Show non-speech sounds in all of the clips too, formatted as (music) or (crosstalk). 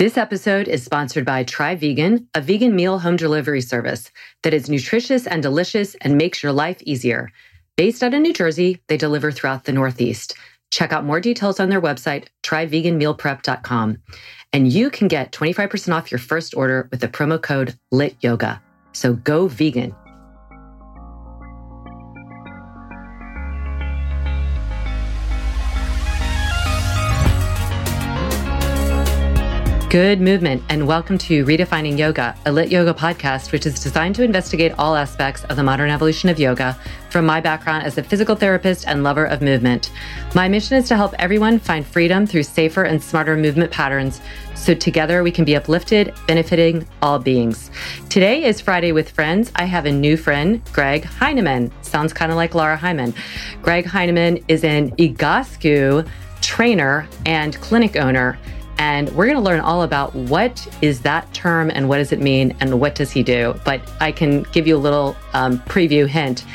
This episode is sponsored by Try Vegan, a vegan meal home delivery service that is nutritious and delicious and makes your life easier. Based out of New Jersey, they deliver throughout the Northeast. Check out more details on their website, tryveganmealprep.com. And you can get 25% off your first order with the promo code LITYOGA. So go vegan Good movement, and welcome to Redefining Yoga, a lit yoga podcast, which is designed to investigate all aspects of the modern evolution of yoga from my background as a physical therapist and lover of movement. My mission is to help everyone find freedom through safer and smarter movement patterns so together we can be uplifted, benefiting all beings. Today is Friday with Friends. I have a new friend, Greg Heineman. Sounds kind of like Laura Hyman. Greg Heineman is an Egoscue trainer and clinic owner. And we're going to learn all about what is that term and what does it mean and what does he do. But I can give you a little um, preview hint.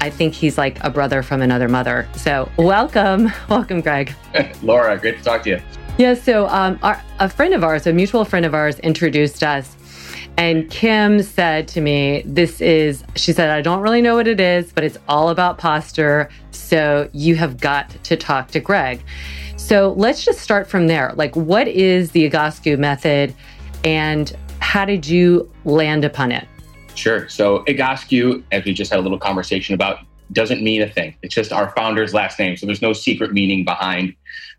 I think he's like a brother from another mother. So welcome, (laughs) welcome, Greg. (laughs) Laura, great to talk to you. Yeah, so um, our, a friend of ours, a mutual friend of ours, introduced us. And Kim said to me, This is, she said, I don't really know what it is, but it's all about posture. So you have got to talk to Greg. So let's just start from there. Like, what is the Egoscue method and how did you land upon it? Sure. So Egoscue, as we just had a little conversation about, doesn't mean a thing. It's just our founder's last name. So there's no secret meaning behind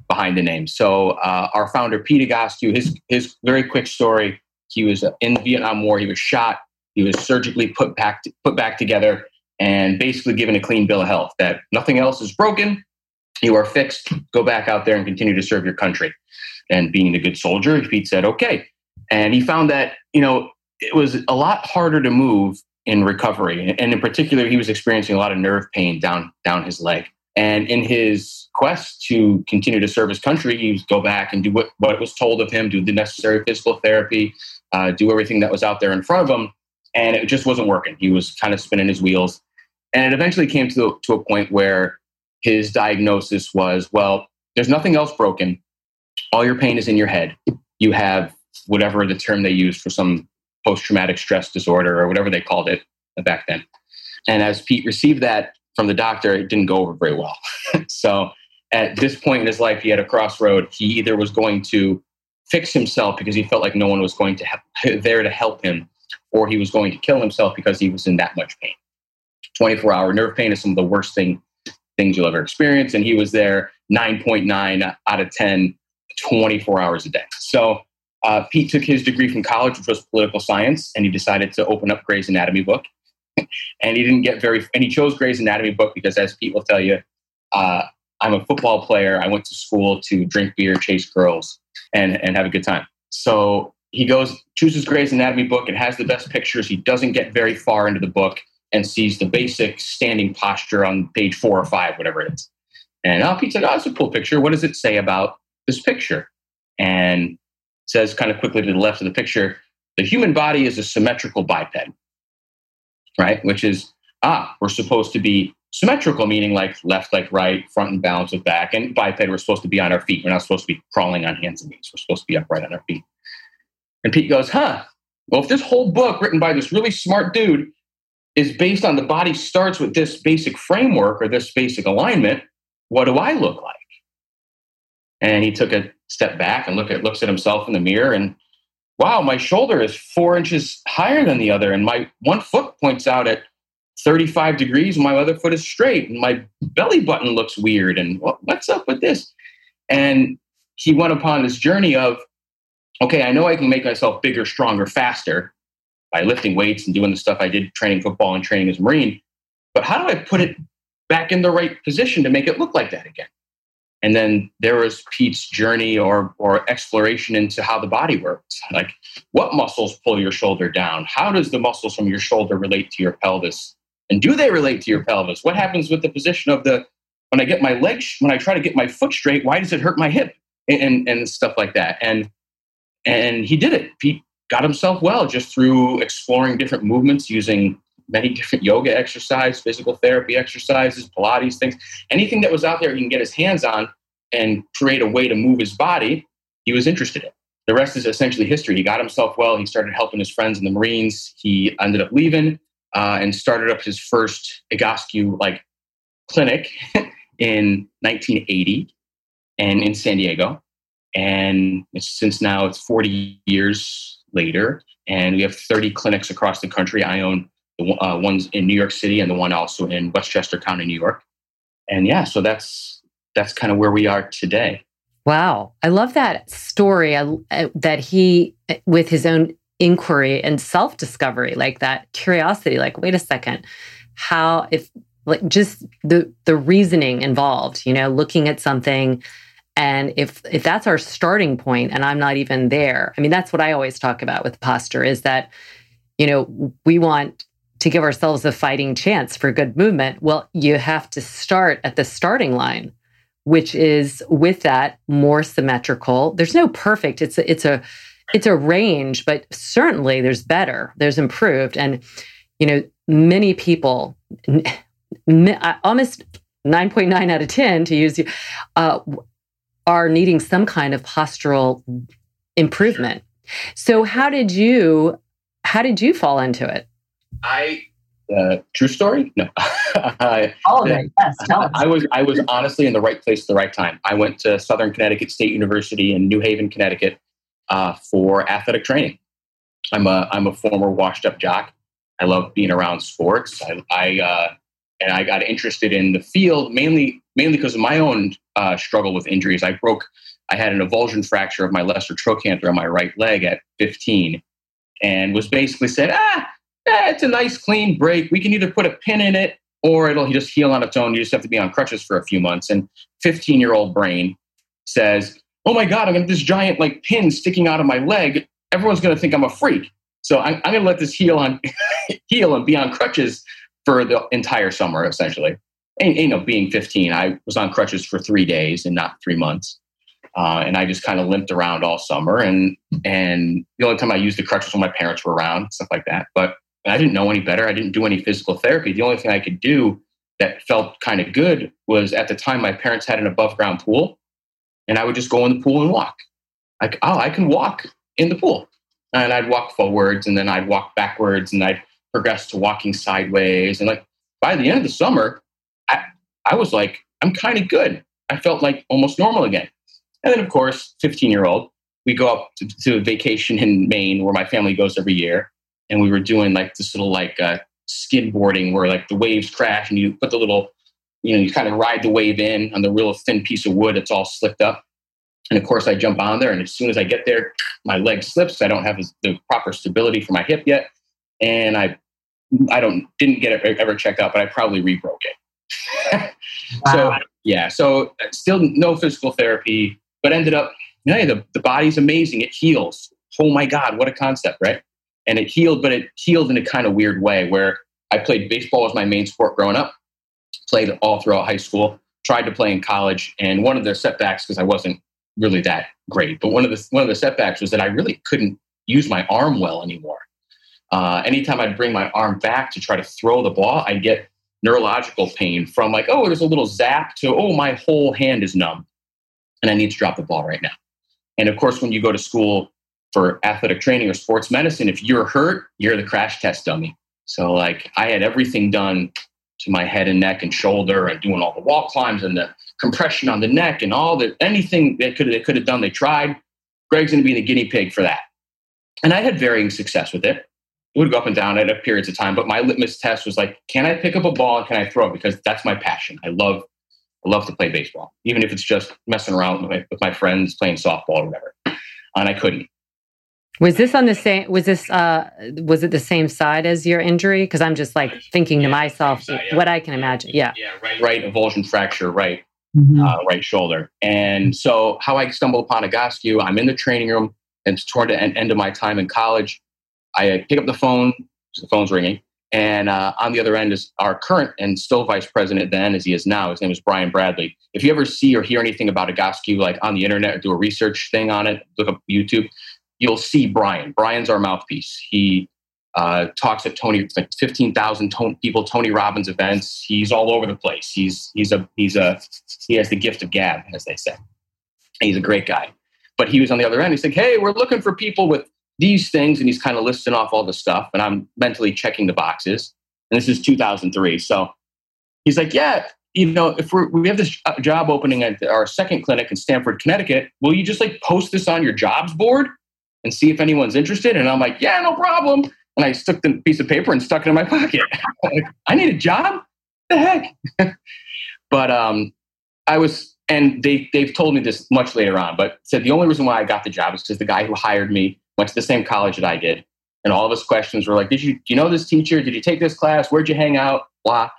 behind the name. So uh, our founder, Pete Egoscue, his his very quick story. He was in the Vietnam War. He was shot. He was surgically put back put back together and basically given a clean bill of health that nothing else is broken you are fixed. Go back out there and continue to serve your country. And being a good soldier, Pete said, okay. And he found that, you know, it was a lot harder to move in recovery. And in particular, he was experiencing a lot of nerve pain down, down his leg. And in his quest to continue to serve his country, he would go back and do what, what was told of him, do the necessary physical therapy, uh, do everything that was out there in front of him. And it just wasn't working. He was kind of spinning his wheels. And it eventually came to, to a point where his diagnosis was well, there's nothing else broken. All your pain is in your head. You have whatever the term they used for some post traumatic stress disorder or whatever they called it back then. And as Pete received that from the doctor, it didn't go over very well. (laughs) so at this point in his life, he had a crossroad. He either was going to fix himself because he felt like no one was going to there to help him, or he was going to kill himself because he was in that much pain. 24 hour nerve pain is some of the worst thing things you'll ever experience. And he was there 9.9 out of 10, 24 hours a day. So uh, Pete took his degree from college, which was political science, and he decided to open up Gray's Anatomy book. (laughs) and he didn't get very, and he chose Gray's Anatomy book because, as Pete will tell you, uh, I'm a football player. I went to school to drink beer, chase girls, and, and have a good time. So he goes, chooses Gray's Anatomy book. It has the best pictures. He doesn't get very far into the book and sees the basic standing posture on page four or five, whatever it is. And oh, Pete's like, oh, that's a cool picture. What does it say about this picture? And says kind of quickly to the left of the picture, the human body is a symmetrical biped, right? Which is, ah, we're supposed to be symmetrical, meaning like left, like right, front and balance with back. And biped, we're supposed to be on our feet. We're not supposed to be crawling on hands and knees. We're supposed to be upright on our feet. And Pete goes, huh, well, if this whole book written by this really smart dude is based on the body starts with this basic framework or this basic alignment, what do I look like? And he took a step back and look at looks at himself in the mirror and wow, my shoulder is four inches higher than the other, and my one foot points out at 35 degrees, my other foot is straight, and my belly button looks weird. And what's up with this? And he went upon this journey of, okay, I know I can make myself bigger, stronger, faster by lifting weights and doing the stuff I did training football and training as a Marine. But how do I put it back in the right position to make it look like that again? And then there was Pete's journey or, or exploration into how the body works. Like, what muscles pull your shoulder down? How does the muscles from your shoulder relate to your pelvis? And do they relate to your pelvis? What happens with the position of the when I get my legs, when I try to get my foot straight? Why does it hurt my hip? And, and, and stuff like that. And and he did it. Pete got himself well just through exploring different movements using many (laughs) different yoga exercise, physical therapy exercises, Pilates things, anything that was out there he can get his hands on and create a way to move his body, he was interested in. The rest is essentially history. He got himself well. He started helping his friends in the Marines. He ended up leaving uh, and started up his first Egoscue like clinic (laughs) in 1980 and in San Diego. And since now it's 40 years later, and we have 30 clinics across the country. I own the uh, ones in New York City and the one also in Westchester County, New York. And yeah, so that's that's kind of where we are today. Wow, I love that story. I, uh, that he, with his own inquiry and self discovery, like that curiosity. Like, wait a second, how if like just the the reasoning involved, you know, looking at something and if if that's our starting point and I'm not even there, I mean that's what I always talk about with posture is that you know, we want to give ourselves a fighting chance for good movement. Well, you have to start at the starting line, which is with that more symmetrical. There's no perfect. It's a, it's a it's a range, but certainly there's better. There's improved and you know, many people almost 9.9 out of 10 to use uh, are needing some kind of postural improvement. So how did you how did you fall into it? I uh, true story? No. (laughs) All of it. Yes, I was I was honestly in the right place at the right time. I went to Southern Connecticut State University in New Haven, Connecticut, uh, for athletic training. I'm a I'm a former washed up jock. I love being around sports. I, I uh, and I got interested in the field mainly mainly because of my own uh, struggle with injuries. I broke, I had an avulsion fracture of my lesser trochanter on my right leg at 15, and was basically said, ah, eh, it's a nice clean break. We can either put a pin in it or it'll just heal on its own. You just have to be on crutches for a few months. And 15 year old brain says, oh my God, I'm going to this giant like pin sticking out of my leg. Everyone's going to think I'm a freak. So I'm, I'm going to let this heal on (laughs) heal and be on crutches for the entire summer, essentially. And, you know, being 15, I was on crutches for three days and not three months. Uh, and I just kind of limped around all summer. And and the only time I used the crutches when my parents were around, stuff like that. But I didn't know any better. I didn't do any physical therapy. The only thing I could do that felt kind of good was at the time my parents had an above ground pool, and I would just go in the pool and walk. Like, oh, I can walk in the pool. And I'd walk forwards and then I'd walk backwards and I'd progress to walking sideways. And like by the end of the summer, I, was like, I'm kind of good. I felt like almost normal again. And then, of course, 15 year old, we go up to, to, a vacation in Maine where my family goes every year. And we were doing like this little like uh, skimboarding where like the waves crash and you put the little, you know, you kind of ride the wave in on the real thin piece of wood. It's all slicked up. And of course, I jump on there. And as soon as I get there, my leg slips. I don't have the proper stability for my hip yet. And I I don't didn't get it ever checked out, but I probably rebroke it. (laughs) wow. So yeah, so uh, still no physical therapy, but ended up, hey, the, the body's amazing. It heals. Oh my God, what a concept, right? And it healed, but it healed in a kind of weird way where I played baseball as my main sport growing up, played all throughout high school, tried to play in college, and one of the setbacks because I wasn't really that great, but one of the one of the setbacks was that I really couldn't use my arm well anymore. Uh, anytime I'd bring my arm back to try to throw the ball, I'd get neurological pain from like, oh, there's a little zap to, oh, my whole hand is numb and I need to drop the ball right now. And of course, when you go to school for athletic training or sports medicine, if you're hurt, you're the crash test dummy. So like I had everything done to my head and neck and shoulder and doing all the wall climbs and the compression on the neck and all the anything they could they could have done, they tried. Greg's gonna be the guinea pig for that. And I had varying success with it. It would go up and down at periods of time, but my litmus test was like, can I pick up a ball and can I throw it? Because that's my passion. I love I love to play baseball, even if it's just messing around with my, with my friends playing softball or whatever. And I couldn't. Was this on the same? Was this? uh Was it the same side as your injury? Because I'm just like thinking to myself what I can imagine. Yeah. Yeah. Right. Right. Avulsion fracture. Right. Mm-hmm. Uh, right shoulder. And so, how I stumbled upon Egoscue, I'm in the training room. And toward the end of my time in college, I pick up the phone. The phone's ringing. And uh, on the other end is our current and still vice president then, as he is now. His name is Brian Bradley. If you ever see or hear anything about Egoscue, like on the internet, do a research thing on it, look up YouTube you'll see Brian. Brian's our mouthpiece. He uh, talks at Tony, like 15,000 people, Tony Robbins events. He's all over the place. He's, he's a, he's a, he has the gift of gab, as they say. He's a great guy. But he was on the other end. He's like, hey, we're looking for people with these things. And he's kind of listing off all the stuff. And I'm mentally checking the boxes. And this is 2003. So he's like, yeah, you know, if we're, we have this job opening at our second clinic in Stamford, Connecticut, will you just like post this on your jobs board? and see if anyone's interested. And I'm like, yeah, no problem. And I stuck the piece of paper and stuck it in my (laughs) pocket. like, I need a job? the heck? (laughs) but um, I was, and they, they've told me this much later on, but said the only reason why I got the job is because the guy who hired me went to the same college that I did. And all of his questions were like, did you, do you know this teacher? Did you take this class? Where'd you hang out? Blah.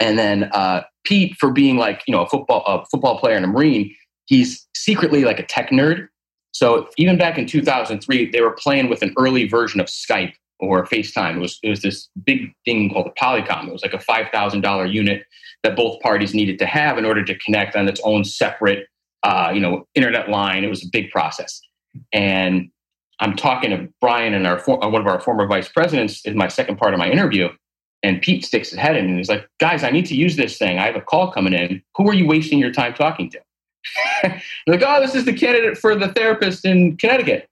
And then uh, Pete, for being like, you know, a football, a football player and a Marine, he's secretly like a tech nerd. So even back in 2003, they were playing with an early version of Skype or FaceTime. It was, it was this big thing called a Polycom. It was like a $5,000 unit that both parties needed to have in order to connect on its own separate, uh, you know, internet line. It was a big process. And I'm talking to Brian and our uh, one of our former vice presidents in my second part of my interview. And Pete sticks his head in and he's like, guys, I need to use this thing. I have a call coming in. Who are you wasting your time talking to? (laughs) like, oh, this is the candidate for the therapist in Connecticut.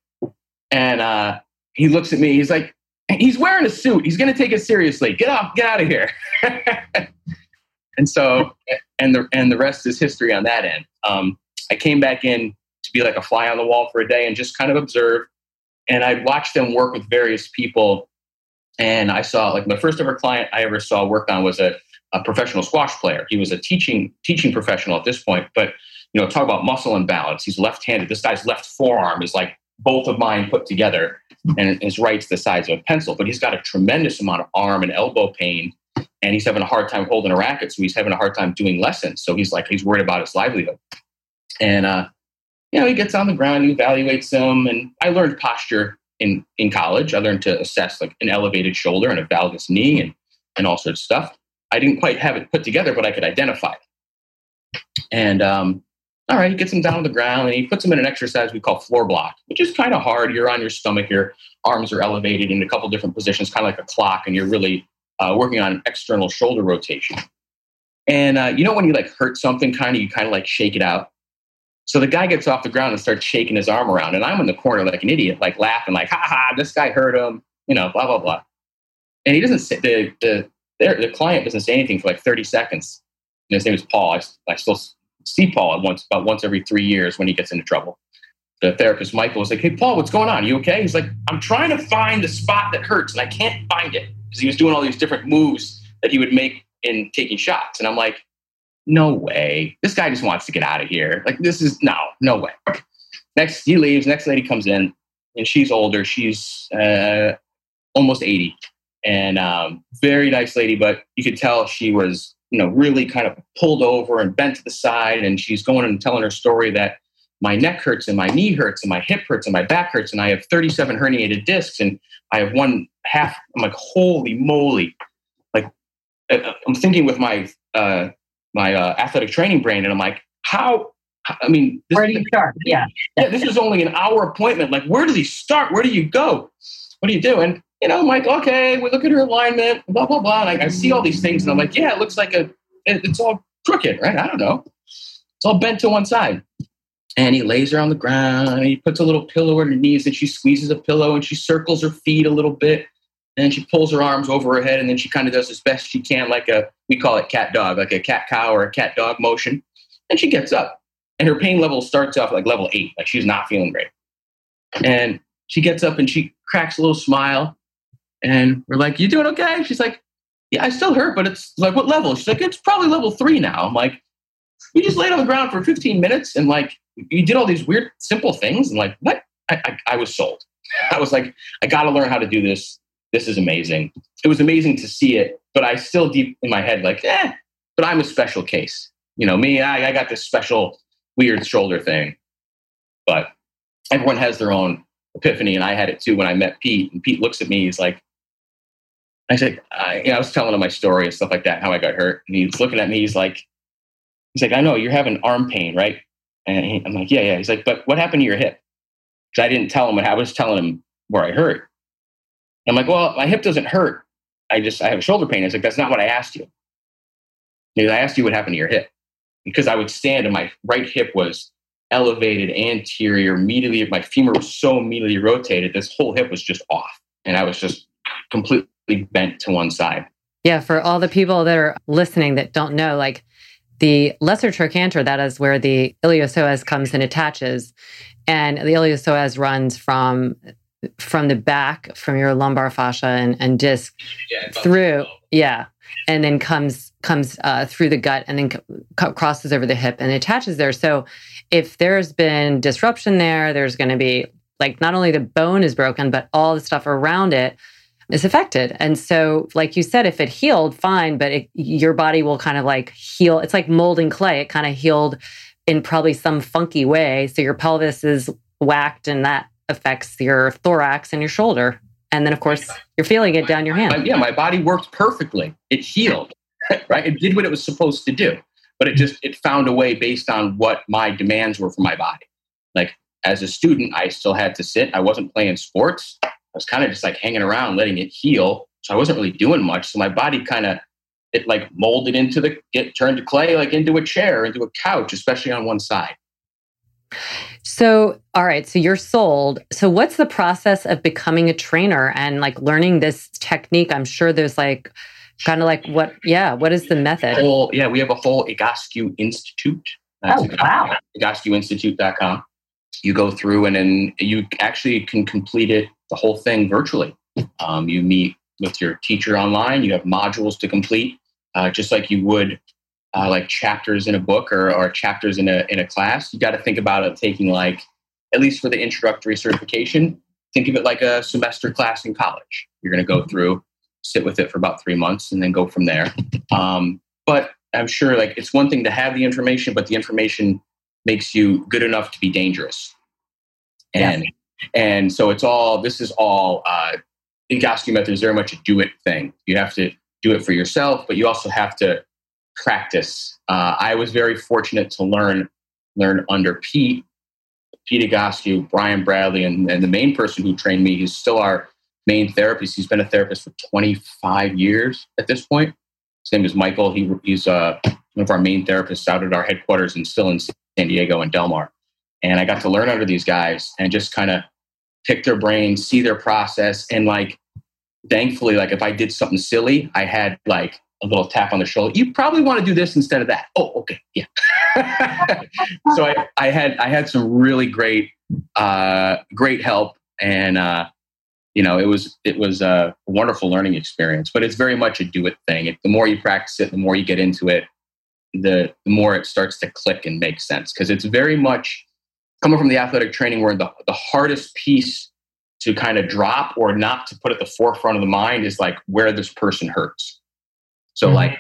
And uh, he looks at me. He's like, he's wearing a suit. He's going to take it seriously. Get off, get out of here. (laughs) and so, and the and the rest is history on that end. Um, I came back in to be like a fly on the wall for a day and just kind of observe. And I watched them work with various people. And I saw like my first ever client I ever saw work on was a, a professional squash player. He was a teaching teaching professional at this point, but you know, talk about muscle imbalance. He's left-handed. This guy's left forearm is like both of mine put together, and his right's the size of a pencil. But he's got a tremendous amount of arm and elbow pain, and he's having a hard time holding a racket. So he's having a hard time doing lessons. So he's like he's worried about his livelihood. And uh, you know, he gets on the ground, he evaluates them, and I learned posture in in college. I learned to assess like an elevated shoulder and a valgus knee and and all sorts of stuff. I didn't quite have it put together, but I could identify it. And um, all right, he gets him down on the ground and he puts him in an exercise we call floor block, which is kind of hard. You're on your stomach, your arms are elevated in a couple different positions, kind of like a clock, and you're really uh, working on external shoulder rotation. And uh, you know when you like hurt something, kind of you kind of like shake it out. So the guy gets off the ground and starts shaking his arm around, and I'm in the corner like an idiot, like laughing, like ha ha, this guy hurt him, you know, blah blah blah. And he doesn't say the the the client doesn't say anything for like 30 seconds. And his name is Paul. I, I still see Paul at once about once every three years when he gets into trouble. The therapist Michael was like, "Hey Paul, what's going on? You okay?" He's like, "I'm trying to find the spot that hurts and I can't find it because he was doing all these different moves that he would make in taking shots." And I'm like, "No way! This guy just wants to get out of here. Like this is no, no way." Next, he leaves. Next lady comes in, and she's older. She's uh, almost 80, and um, very nice lady, but you could tell she was you know, really kind of pulled over and bent to the side. And she's going and telling her story that my neck hurts and my knee hurts and my hip hurts and my back hurts and I have 37 herniated discs and I have one half. I'm like, holy moly! Like, uh, uh, I'm thinking with my uh, my uh, athletic training brain, and I'm like, how? I mean, this, where do you start? Yeah, yeah. This is only an hour appointment. Like, where does he start? Where do you go? What do you do? And you know, I'm like, okay, we look at her alignment, blah, blah, blah. And I, I see all these things and I'm like, yeah, it looks like a, it, it's all crooked, right? I don't know. It's all bent to one side. And he lays her on the ground and he puts a little pillow on her knees and she squeezes a pillow and she circles her feet a little bit and then she pulls her arms over her head and then she kind of does as best she can like a we call it cat dog like a cat cow or a cat dog motion. And she gets up and her pain level starts off like level eight like she's not feeling great. And she gets up and she cracks a little smile and we're like you doing okay? She's like yeah i still hurt but it's like what level? She's like it's probably level three now. I'm like we just laid on the ground for 15 minutes and like you did all these weird simple things and like what? I, I, I was sold. (laughs) I was like i got to learn how to do this this is amazing. It was amazing to see it, but I still deep in my head, like, eh, but I'm a special case. You know, me, I, I got this special weird shoulder thing. But everyone has their own epiphany, and I had it too when I met Pete. And Pete looks at me, he's like, I said, I, you know, I was telling him my story and stuff like that, how I got hurt. And he's looking at me, he's like, he's like, I know you're having arm pain, right? And he, I'm like, yeah, yeah. He's like, but what happened to your hip? Because I didn't tell him what I was telling him where I hurt. I'm like, well, my hip doesn't hurt. I just I have shoulder pain. I was like, that's not what I asked you. I asked you what happened to your hip. Because I would stand and my right hip was elevated anterior, immediately my femur was so immediately rotated, this whole hip was just off. And I was just completely bent to one side. Yeah, for all the people that are listening that don't know, like the lesser trochanter, that is where the iliopsoas comes and attaches. And the iliopsoas runs from from the back from your lumbar fascia and, and disc yeah, through yeah. And then comes comes uh, through the gut and then c- crosses over the hip and attaches there. So if there's been disruption there there's going to be like not only the bone is broken but all the stuff around it is affected. And so like you said if it healed fine but it, your body will kind of like heal. It's like molding clay. It kind of healed in probably some funky way. So your pelvis is whacked and that affects your thorax and your shoulder. And then, of course, you're feeling it down your hand. Yeah, my body worked perfectly. It healed, (laughs) right? It did what it was supposed to do, but it just it found a way based on what my demands were for my body. Like as a student, I still had to sit. I wasn't playing sports. I was kind of just like hanging around, letting it heal. So I wasn't really doing much. So my body kind of it like molded into the get turned to clay, like into a chair, into a couch, especially on one side. So, all right, so you're sold. So, what's the process of becoming a trainer and like learning this technique? I'm sure there's like kind of like what, yeah, what is the method? Whole, yeah, we have a whole Egoscue Institute. That's oh, wow. EgoscueInstitute.com. You go through and then you actually can complete it, the whole thing virtually. Um, you meet with your teacher online, you have modules to complete, uh, just like you would uh, like chapters in a book or, or chapters in a in a class. You got to think about it taking like at least for the introductory certification. Think of it like a semester class in college. You're going to go through, sit with it for about three months, and then go from there. Um, but I'm sure like it's one thing to have the information, but the information makes you good enough to be dangerous. And yeah. and so it's all this is all uh, in Egoscue method is very much a do it thing. You have to do it for yourself, but you also have to practice. Uh, I was very fortunate to learn learn under Pete, Pete Egoscue, Brian Bradley, and, and the main person who trained me. He's still our main therapist. He's been a therapist for 25 years at this point. His name is Michael. He, he's uh, one of our main therapists out at our headquarters and still in San Diego and Del Mar. And I got to learn under these guys and just kind of pick their brains, see their process, and like, thankfully, like if I did something silly, I had like a little tap on the shoulder. You probably want to do this instead of that. Oh, okay, yeah. (laughs) so I, I had I had some really great uh, great help, and uh, you know it was it was a wonderful learning experience. But it's very much a do it thing. The more you practice it, the more you get into it, the, the more it starts to click and make sense because it's very much coming from the athletic training where the, the hardest piece to kind of drop or not to put at the forefront of the mind is like where this person hurts so mm-hmm. like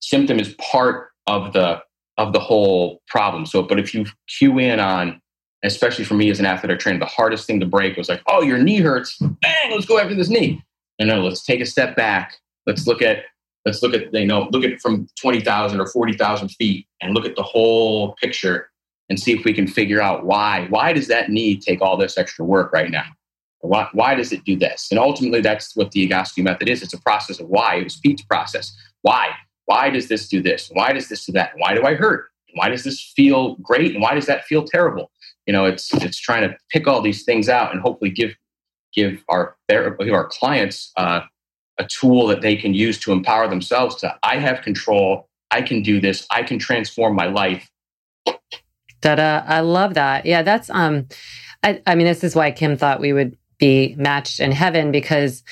symptom is part of the of the whole problem. So, but if you cue in on, especially for me as an athletic trainer, the hardest thing to break was like, oh, your knee hurts. Bang, let's go after this knee. And no, let's take a step back. Let's look at let's look at you know look at from twenty thousand or forty thousand feet and look at the whole picture and see if we can figure out why why does that knee take all this extra work right now why, why does it do this? And ultimately, that's what the Egoscue method is. It's a process of why. It was Pete's process. Why? Why does this do this? Why does this do that? Why do I hurt? why does this feel great and why does that feel terrible you know it's it's trying to pick all these things out and hopefully give give our give our clients uh, a tool that they can use to empower themselves to i have control i can do this i can transform my life Da-da. I love that. Yeah, that's um I, I mean, this is why Kim thought we would be matched in heaven because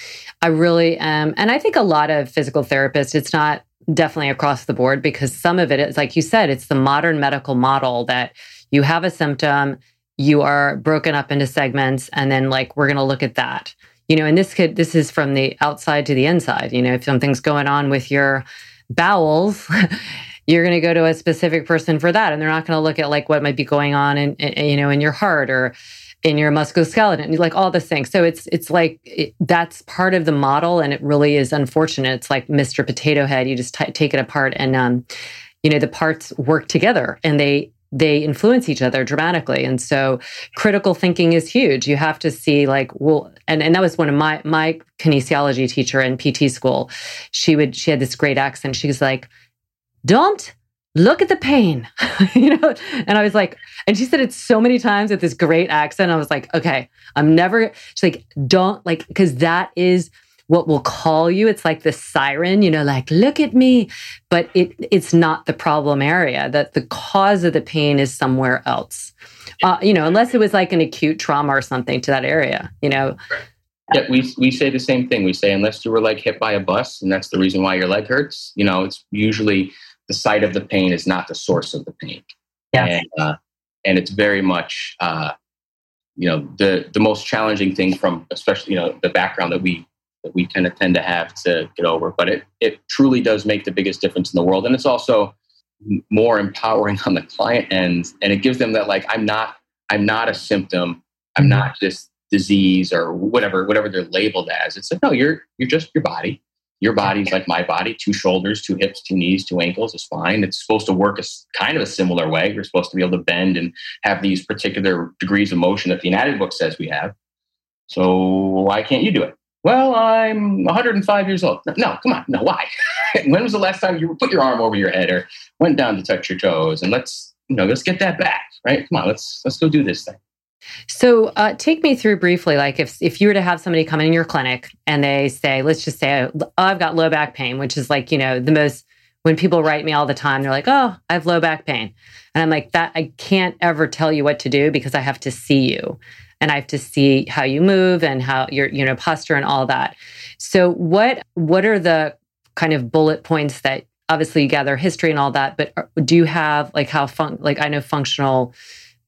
I really am and I think a lot of physical therapists, it's not definitely across the board because some of it is like you said, it's the modern medical model that you have a symptom, you are broken up into segments, and then like we're gonna look at that. You know, and this could this is from the outside to the inside. You know, if something's going on with your bowels (laughs) you're going to go to a specific person for that and they're not going to look at like what might be going on in, in, you know in your heart or in your musculoskeleton like all the things. So it's it's like it, that's part of the model and it really is unfortunate. It's like mr potato head you just t- take it apart and um you know the parts work together and they they influence each other dramatically. And so critical thinking is huge. You have to see like well and, and that was one of my my kinesiology teacher in pt school. She would she had this great accent. She was like don't look at the pain (laughs) you know? And i was like and she said it so many times with this great accent. I was like okay i'm never she's like don't like because that is what will call you. It's like the siren you know like look at me. But it it's not the problem area that the cause of the pain is somewhere else. Uh, you know unless it was like an acute trauma or something to that area you know? Yeah, we we say the same thing. We say unless you were like hit by a bus and that's the reason why your leg hurts, you know, it's usually the site of the pain is not the source of the pain. Yeah. And, uh, and it's very much, uh, you know, the, the most challenging thing from, especially, you know, the background that we, that we kind of tend to have to get over, but it, it truly does make the biggest difference in the world. And it's also more empowering (laughs) on the client end. And it gives them that, like, I'm not, I'm not a symptom. I'm mm-hmm. not just disease or whatever, whatever they're labeled as. It's like, no, you're, you're just your body your body's like my body two shoulders two hips two knees two ankles is fine. It's supposed to work a, kind of a similar way. You're supposed to be able to bend and have these particular degrees of motion that the anatomy book says we have. So why can't you do it? Well i'm 105 years old. No come on no why? (laughs) When was the last time you put your arm over your head or went down to touch your toes? And let's you know let's get that back right? Come on let's let's go do this thing so, uh, take me through briefly, like if if you were to have somebody come in your clinic and they say, let's just say, oh, I've got low back pain, which is like you know the most when people write me all the time, they're like, oh, I have low back pain, and I'm like, that I can't ever tell you what to do because I have to see you, and I have to see how you move and how your you know posture and all that. So, what what are the kind of bullet points that obviously you gather history and all that, but uh, do you have like how fun like I know functional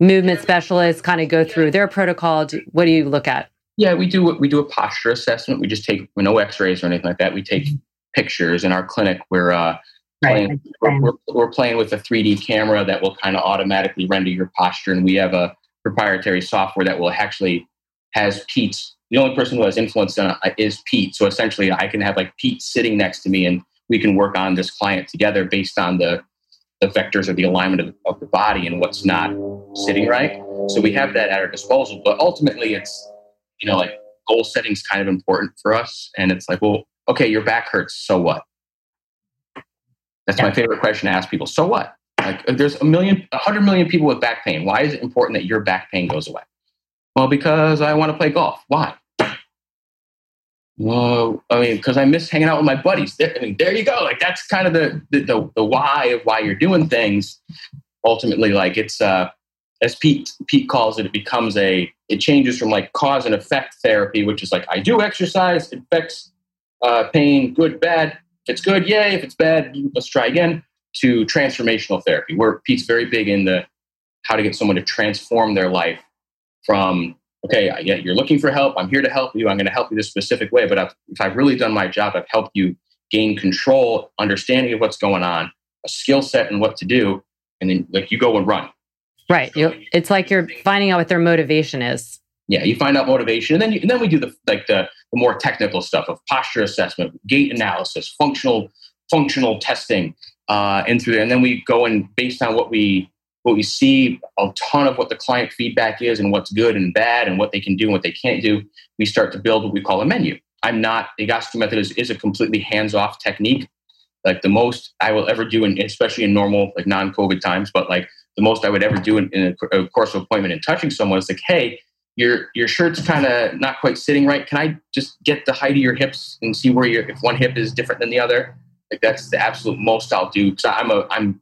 movement specialists kind of go through their protocol? What do you look at? Yeah, we do. We do a posture assessment. We just take no X-rays or anything like that. We take mm-hmm. pictures in our clinic. We're uh, playing. Right. We're, we're, playing with a 3D camera that will kind of automatically render your posture, and we have a proprietary software that will actually has Pete's. The only person who has influence on it is Pete. So essentially, I can have like Pete sitting next to me, and we can work on this client together based on the the vectors or the alignment of, of the body and what's not sitting right. So we have that at our disposal. But ultimately, it's, you know, like goal setting is kind of important for us. And it's like, well, okay, your back hurts. So what? That's yeah. my favorite question to ask people. So what? Like, there's a million, a hundred million people with back pain. Why is it important that your back pain goes away? Well, because I want to play golf. Why? Well, I mean, because I miss hanging out with my buddies. There, I mean, there you go. Like that's kind of the, the the, the why of why you're doing things. Ultimately, like it's uh, as Pete Pete calls it, it becomes a it changes from like cause and effect therapy, which is like I do exercise, it affects uh, pain, good, bad. If it's good, yay. If it's bad, let's try again. To transformational therapy, where Pete's very big in the how to get someone to transform their life from okay, yeah, you're looking for help. I'm here to help you. I'm going to help you this specific way. But I've, if I've really done my job, I've helped you gain control, understanding of what's going on, a skill set and what to do. And then like you go and run. Right. You, it's like you're finding out what their motivation is. Yeah, you find out motivation, and then you, and then we do the like the, the more technical stuff of posture assessment, gait analysis, functional functional testing, uh, and through there, and then we go and based on what we what we see a ton of what the client feedback is and what's good and bad and what they can do and what they can't do we start to build what we call a menu i'm not the Egoscue method is, is a completely hands-off technique like the most I will ever do, in, especially in normal, like non COVID times, but like the most I would ever do in, in a, a, course of appointment and touching someone is like, hey, your your shirt's kind of not quite sitting right. Can I just get the height of your hips and see where your if one hip is different than the other? Like that's the absolute most I'll do because I'm a I'm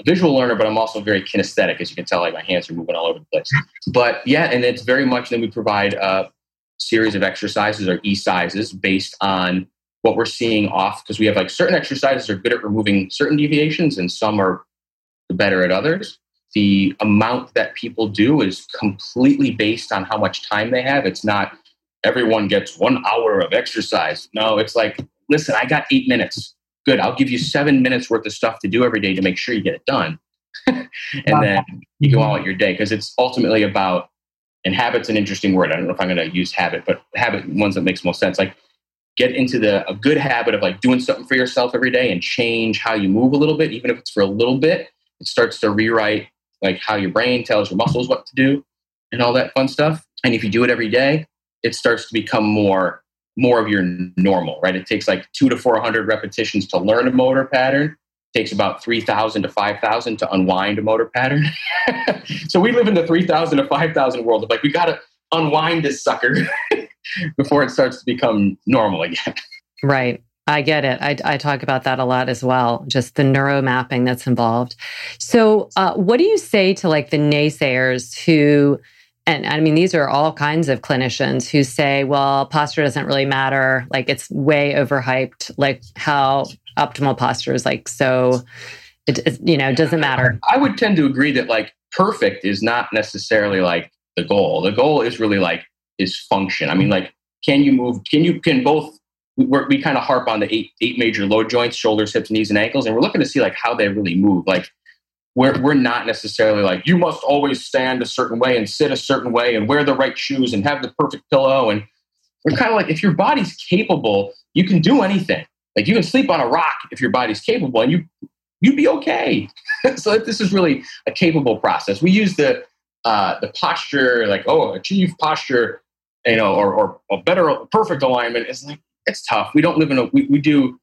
a visual learner, but I'm also very kinesthetic, as you can tell. Like my hands are moving all over the place. But yeah, and it's very much. Then we provide a series of exercises or e sizes based on what we're seeing off because we have like certain exercises are good at removing certain deviations and some are better at others the amount that people do is completely based on how much time they have it's not everyone gets one hour of exercise no it's like listen i got eight minutes good i'll give you seven minutes worth of stuff to do every day to make sure you get it done. (laughs) And then you go mm-hmm. on with your day because it's ultimately about and habit's an interesting word i don't know if i'm going to use habit but habit ones that makes most sense like get into the a good habit of like doing something for yourself every day and change how you move a little bit even if it's for a little bit it starts to rewrite like how your brain tells your muscles what to do and all that fun stuff. And if you do it every day it starts to become more more of your normal right it takes like 2 to 400 repetitions to learn a motor pattern it takes about 3000 to 5000 to unwind a motor pattern (laughs) so we live in the 3000 to 5000 world of like we got to unwind this sucker (laughs) before it starts to become normal again. Right. I get it. I, I, talk about that a lot as well, just the neuro mapping that's involved. So, uh, what do you say to like the naysayers who, and I mean, these are all kinds of clinicians who say, well, posture doesn't really matter. Like it's way overhyped, like how optimal posture is like so, it, it you know, doesn't matter. I would tend to agree that like perfect is not necessarily like the goal. The goal is really like is function. I mean, like, can you move? Can you can both? We, we kind of harp on the eight eight major load joints: shoulders, hips, knees, and ankles, and we're looking to see like how they really move. Like, we're we're not necessarily like you must always stand a certain way and sit a certain way and wear the right shoes and have the perfect pillow. And we're kind of like if your body's capable, you can do anything. Like you can sleep on a rock if your body's capable, and you you'd be okay. (laughs) so this is really a capable process. We use the uh, the posture, like oh, achieve posture you know, or, or a better, perfect alignment is like, it's tough. We don't live in a, we, we do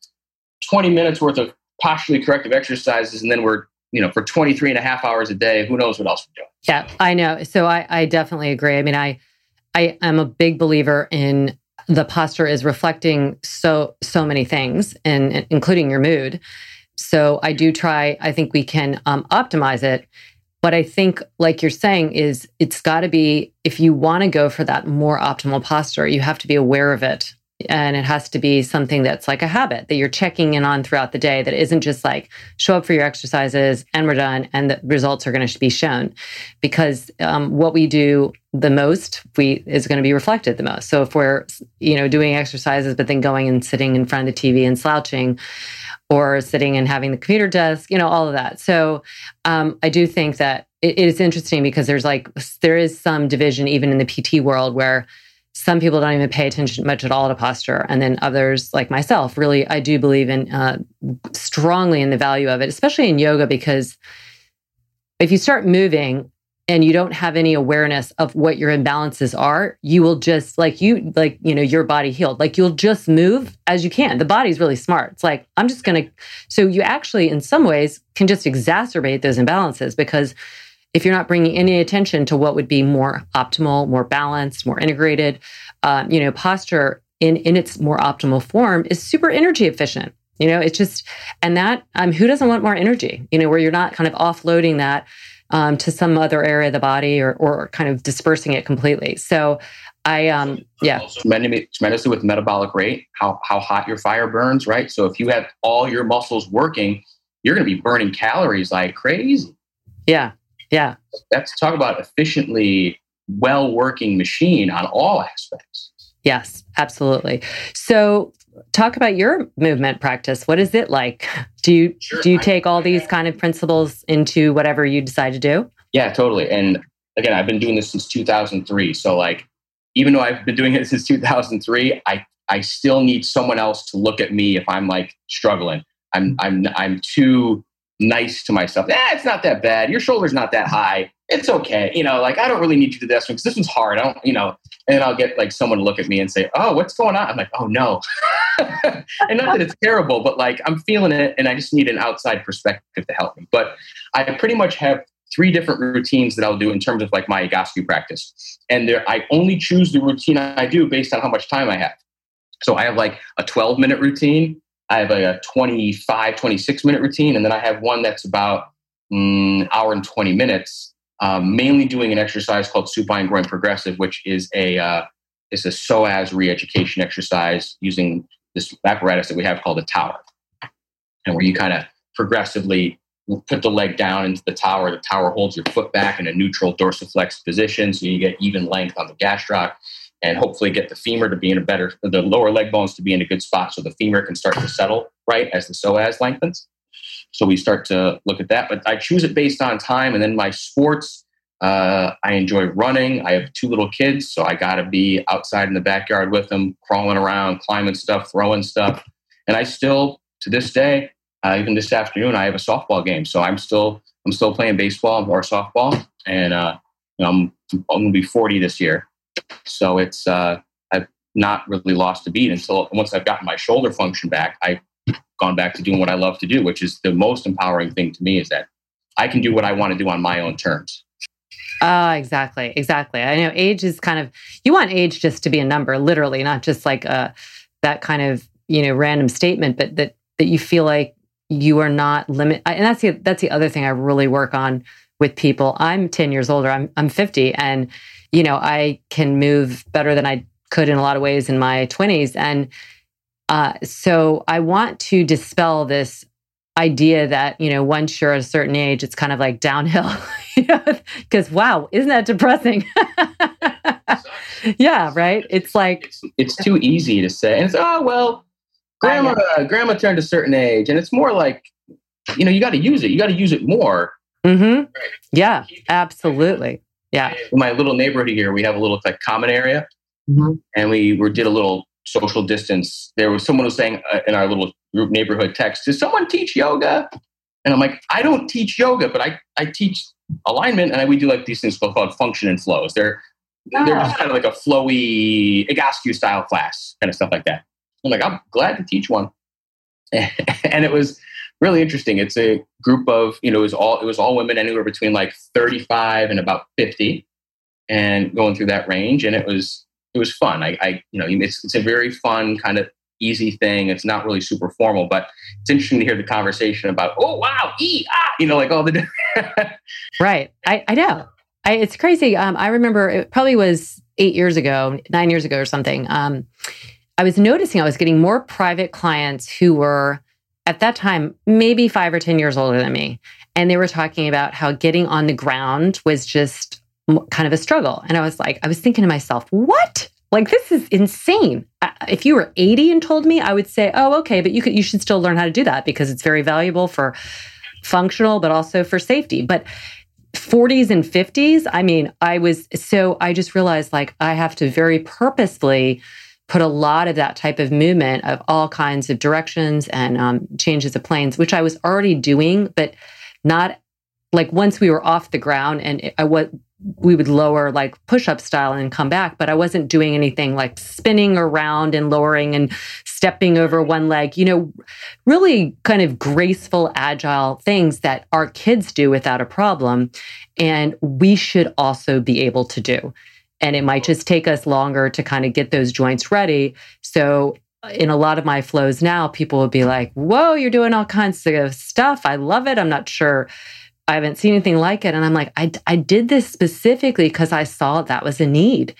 20 minutes worth of posturally corrective exercises and then we're, you know, for 23 and a half hours a day, who knows what else we're doing. Yeah, I know. So I, I definitely agree. I mean, I, I am a big believer in the posture is reflecting so, so many things and including your mood. So I do try, I think we can um, optimize it but I think, like you're saying, is it's got to be if you want to go for that more optimal posture, you have to be aware of it. And it has to be something that's like a habit that you're checking in on throughout the day that isn't just like show up for your exercises and we're done and the results are going to be shown. Because um, what we do the most we is going to be reflected the most. So if we're, you know, doing exercises, but then going and sitting in front of the TV and slouching, or sitting and having the computer desk, you know, all of that. So um, I do think that it is interesting because there's like, there is some division even in the PT world where some people don't even pay attention much at all to posture. And then others, like myself, really, I do believe in uh, strongly in the value of it, especially in yoga, because if you start moving, and you don't have any awareness of what your imbalances are, you will just like you like you know your body healed. Like you'll just move as you can. The body's really smart. It's like I'm just to so you actually in some ways can just exacerbate those imbalances because if you're not bringing any attention to what would be more optimal, more balanced, more integrated, um, you know, posture in in its more optimal form is super energy efficient. You know, it's just and that um, who doesn't want more energy? You know, where you're not kind of offloading that um, to some other area of the body or, or kind of dispersing it completely. So I, um, yeah. Tremendously with metabolic rate, how, how hot your fire burns, right? So if you have all your muscles working, you're going to be burning calories like crazy. Yeah. Yeah. That's talk about efficiently well working machine on all aspects. Yes, absolutely. So talk about your movement practice. What is it like? Do you sure. do you take all these kind of principles into whatever you decide to do? Yeah, totally. And again, I've been doing this since 2003. So like even though I've been doing it (laughs) since 2003, I I still need someone else to look at me if I'm like struggling. I'm I'm I'm too nice to myself. Yeah, it's not that bad. Your shoulder's not that high. it's okay. You know, like I don't really need you to do this one because this one's hard. I don't, you know, and I'll get like someone to look at me and say, "Oh, what's going on?" I'm like, "Oh no," (laughs) and not that it's terrible, but like I'm feeling it, and I just need an outside perspective to help me. But I pretty much have three different routines that I'll do in terms of like my Egoscue practice, and there I only choose the routine I do based on how much time I have. So I have like a 12 minute routine. I have a 25, 26 minute routine, and then I have one that's about mm, hour and 20 minutes, um, mainly doing an exercise called supine groin progressive, which is a uh, is a psoas re-education exercise using this apparatus that we have called a tower, and where you kind of progressively put the leg down into the tower. The tower holds your foot back in a neutral dorsiflex position, so you get even length on the gastroc, and hopefully get the femur to be in a better, the lower leg bones to be in a good spot, so the femur can start to settle right as the psoas lengthens. So we start to look at that. But I choose it based on time. And then my sports, uh, I enjoy running. I have two little kids, so I got to be outside in the backyard with them, crawling around, climbing stuff, throwing stuff. And I still, to this day, uh, even this afternoon, I have a softball game. So I'm still, I'm still playing baseball or softball, and uh, I'm, I'm going to be 40 this year. So it's, uh, I've not really lost a beat until once I've gotten my shoulder function back. I've gone back to doing what I love to do, which is the most empowering thing to me is that I can do what I want to do on my own terms. Oh, exactly. Exactly. I know age is kind of, you want age just to be a number, literally, not just like a, uh, that kind of, you know, random statement, but that, that you feel like you are not limit. And that's the, that's the other thing I really work on with people. I'm 10 years older. I'm, I'm 50 and, you know, I can move better than I could in a lot of ways in my 20s. And, uh, so I want to dispel this idea that you know once you're at a certain age, it's kind of like downhill. (laughs) Because wow, isn't that depressing? (laughs) yeah, right. It's like it's, it's, too easy to say, and it's oh well, grandma grandma turned a certain age, and it's more like you know you got to use it. You got to use it more. Mm-hmm. Right. Yeah, absolutely. Yeah. In my little neighborhood here, we have a little like common area, mm-hmm. and we, we did a little social distance. There was someone who was saying uh, in our little group neighborhood text, "Does someone teach yoga?" And I'm like, I don't teach yoga, but I, I teach alignment, and I, we do like these things called function and flows. They're they're just kind of like a flowy Egoscue style class, kind of stuff like that. I'm like, I'm glad to teach one, (laughs) and it was really interesting. It's a group of you know it was all it was all women anywhere between like 35 and about 50, and going through that range, and it was it was fun. I, I you know, it's, it's a very fun kind of easy thing. It's not really super formal, but it's interesting to hear the conversation about, oh, wow, e, ah, you know, like all the. (laughs) right. I, I know. I, it's crazy. Um, I remember it probably was eight years ago, nine years ago or something. Um, I was noticing I was getting more private clients who were at that time maybe five or 10 years older than me. And they were talking about how getting on the ground was just kind of a struggle. And I was like, I was thinking to myself, what? Like this is insane. If you were 80 and told me, I would say, "Oh, okay, but you could you should still learn how to do that because it's very valuable for functional but also for safety." But 40s and 50s, I mean, I was so I just realized like I have to very purposefully put a lot of that type of movement of all kinds of directions and um, changes of planes, which I was already doing, but not like once we were off the ground and I was we would lower like push up style and come back, but I wasn't doing anything like spinning around and lowering and stepping over one leg, you know, really kind of graceful, agile things that our kids do without a problem. And we should also be able to do. And it might just take us longer to kind of get those joints ready. So in a lot of my flows now, people will be like, whoa, you're doing all kinds of stuff. I love it. I'm not sure I haven't seen anything like it. And I'm like, I, I did this specifically because I saw that was a need.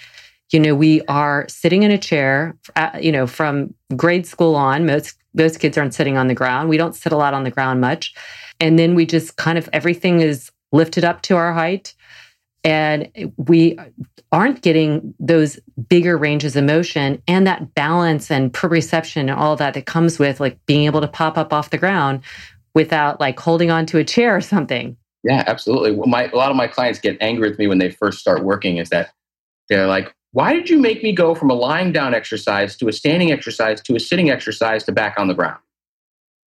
You know, we are sitting in a chair, uh, you know, from grade school on. Most most kids aren't sitting on the ground. We don't sit a lot on the ground much. And then we just kind of everything is lifted up to our height. And we aren't getting those bigger ranges of motion and that balance and proprioception and all that that comes with like being able to pop up off the ground without like holding on to a chair or something. Yeah, absolutely. Well, my, a lot of my clients get angry with me when they first start working is that they're like, why did you make me go from a lying down exercise to a standing exercise to a sitting exercise to back on the ground?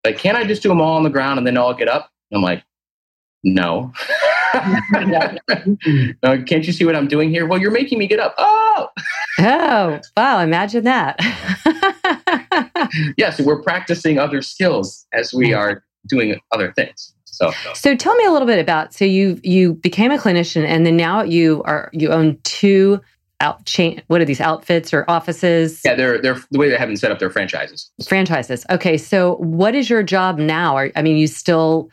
Like, can't I just do them all on the ground and then all get up? I'm like, no. (laughs) (laughs) uh, can't you see what I'm doing here? Well, you're making me get up. Oh, oh, wow! Imagine that. (laughs) yes, we're practicing other skills as we are doing other things. So, so tell me a little bit about. So you you became a clinician, and then now you are you own two out chain. What are these outfits or offices? Yeah, they're they're the way they haven't set up their franchises. Franchises. Okay, so what is your job now? Are, I mean, you still.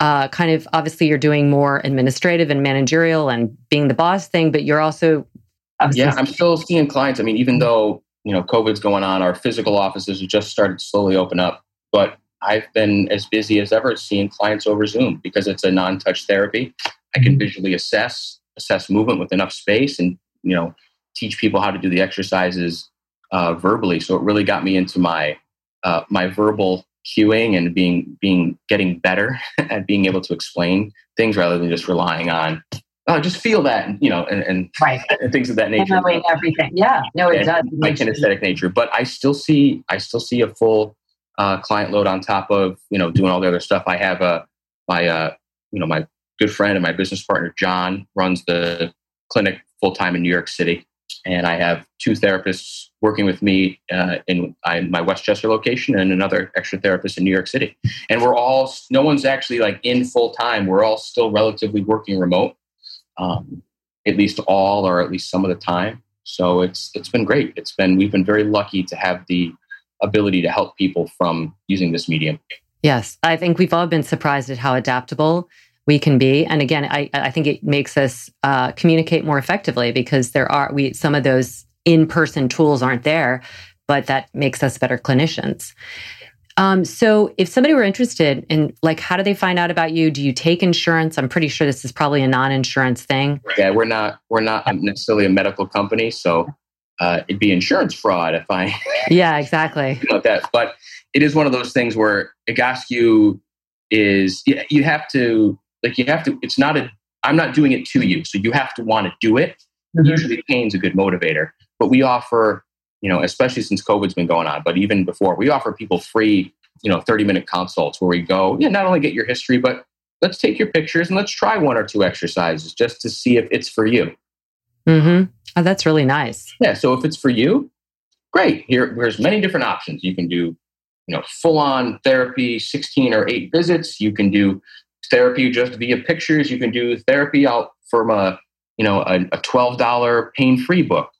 Uh, kind of obviously you're doing more administrative and managerial and being the boss thing, but you're also yeah, I'm still seeing clients. I mean, even though you know COVID's going on, our physical offices have just started to slowly open up. But I've been as busy as ever seeing clients over Zoom because it's a non-touch therapy. I can mm-hmm. visually assess assess movement with enough space, and you know, teach people how to do the exercises uh, verbally. So it really got me into my uh, my verbal cueing and being being getting better (laughs) at being able to explain things rather than just relying on oh, just feel that, you know, and, and, right. (laughs) and things of that nature. Knowing everything. Yeah. No, it does. My kinesthetic nature. But I still see I still see a full uh, client load on top of, you know, doing all the other stuff. I have a my uh, you know, my good friend and my business partner, John, runs the clinic full time in New York City. And I have two therapists working with me uh, in, in my Westchester location and another extra therapist in New York City. And we're all, no one's actually like in full time. We're all still relatively working remote um, at least all or at least some of the time. So it's it's been great. It's been we've been very lucky to have the ability to help people from using this medium. Yes, I think we've all been surprised at how adaptable we can be. And again, I, I think it makes us uh, communicate more effectively because there are we some of those in person tools aren't there, but that makes us better clinicians. Um, so if somebody were interested in like how do they find out about you? Do you take insurance? I'm pretty sure this is probably a non-insurance thing. Yeah, we're not we're not necessarily a medical company, so uh, it'd be insurance fraud if I (laughs) Yeah, exactly. you know that. But it is one of those things where Egoscue is you have to like you have to it's not a I'm not doing it to you, so you have to want to do it. Mm-hmm. Usually pain's a good motivator. But we offer you know, especially since COVID's been going on, but even before, we offer people free, you know, 30 minute consults where we go, yeah, not only get your history, but let's take your pictures and let's try one or two exercises just to see if it's for you. Mm-hmm. Oh, that's really nice. Yeah. So if it's for you, great. Here, there's many different options. You can do, you know, full on therapy, 16 or eight visits. You can do therapy just via pictures. You can do therapy out from a, you know, a, a $12 pain free book.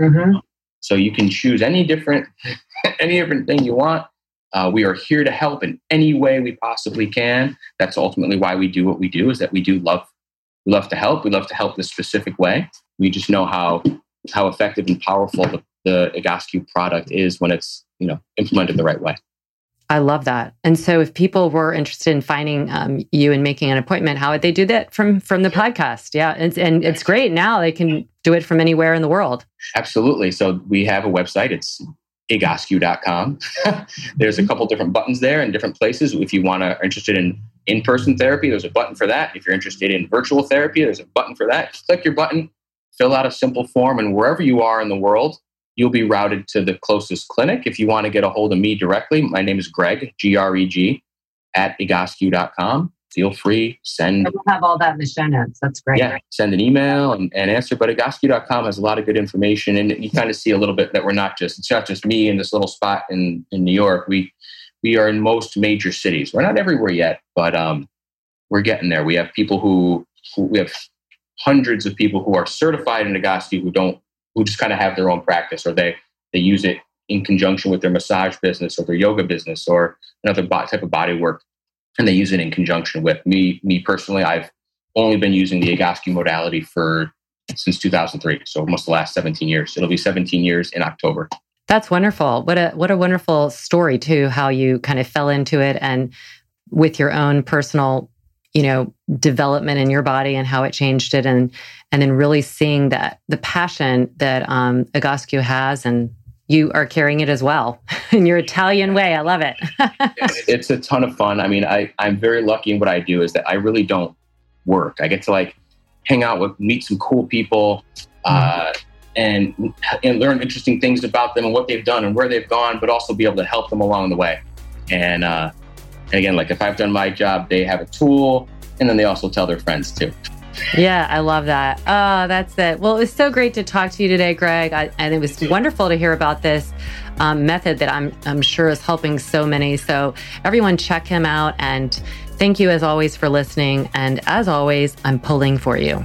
Mm-hmm. So you can choose any different (laughs) any different thing you want. Uh, we are here to help in any way we possibly can. That's ultimately why we do what we do. Is that we do love we love to help. We love to help this specific way. We just know how how effective and powerful the, the Egoscue product is when it's you know implemented the right way. I love that. And so, if people were interested in finding um, you and making an appointment, how would they do that from from the podcast? Yeah, and, and it's great now they can do it from anywhere in the world. Absolutely. So we have a website. It's egoscue.com. (laughs) there's a couple different buttons there in different places. If you want to are interested in in-person therapy, there's a button for that. If you're interested in virtual therapy, there's a button for that. Just click your button, fill out a simple form, and wherever you are in the world, you'll be routed to the closest clinic. If you want to get a hold of me directly, my name is Greg, G R E G, at egoscue.com. Feel free, send. We'll have all that in the show notes. That's great. Yeah, send an email and, and answer. But egoscue.com has a lot of good information. And you kind of see a little bit that we're not just, it's not just me in this little spot in, in New York. We, we are in most major cities. We're not everywhere yet, but um, we're getting there. We have people who, who we have hundreds of people who are certified in Egoscue who don't who just kind of have their own practice or they they use it in conjunction with their massage business or their yoga business or another type of body work and they use it in conjunction with me me personally. I've only been using the Egoscue modality for since 2003 so almost the last 17 years. It'll be 17 years in october. That's wonderful. What a what a wonderful story too how you kind of fell into it and with your own personal you know development in your body and how it changed it and and then really seeing that the passion that um Egoscue has and you are carrying it as well (laughs) in your Italian way. I love it. (laughs) it's a ton of fun. I mean, I, I'm very lucky in what I do is that I really don't work. I get to like hang out with, meet some cool people, uh, and and learn interesting things about them and what they've done and where they've gone, but also be able to help them along the way. And uh, and again, like if I've done my job, they have a tool, and then they also tell their friends too. Yeah, I love that. Oh, that's it. Well, it was so great to talk to you today, Greg. I, and it was wonderful to hear about this um, method that I'm, I'm sure is helping so many. So, everyone, check him out. And thank you, as always, for listening. And as always, I'm pulling for you.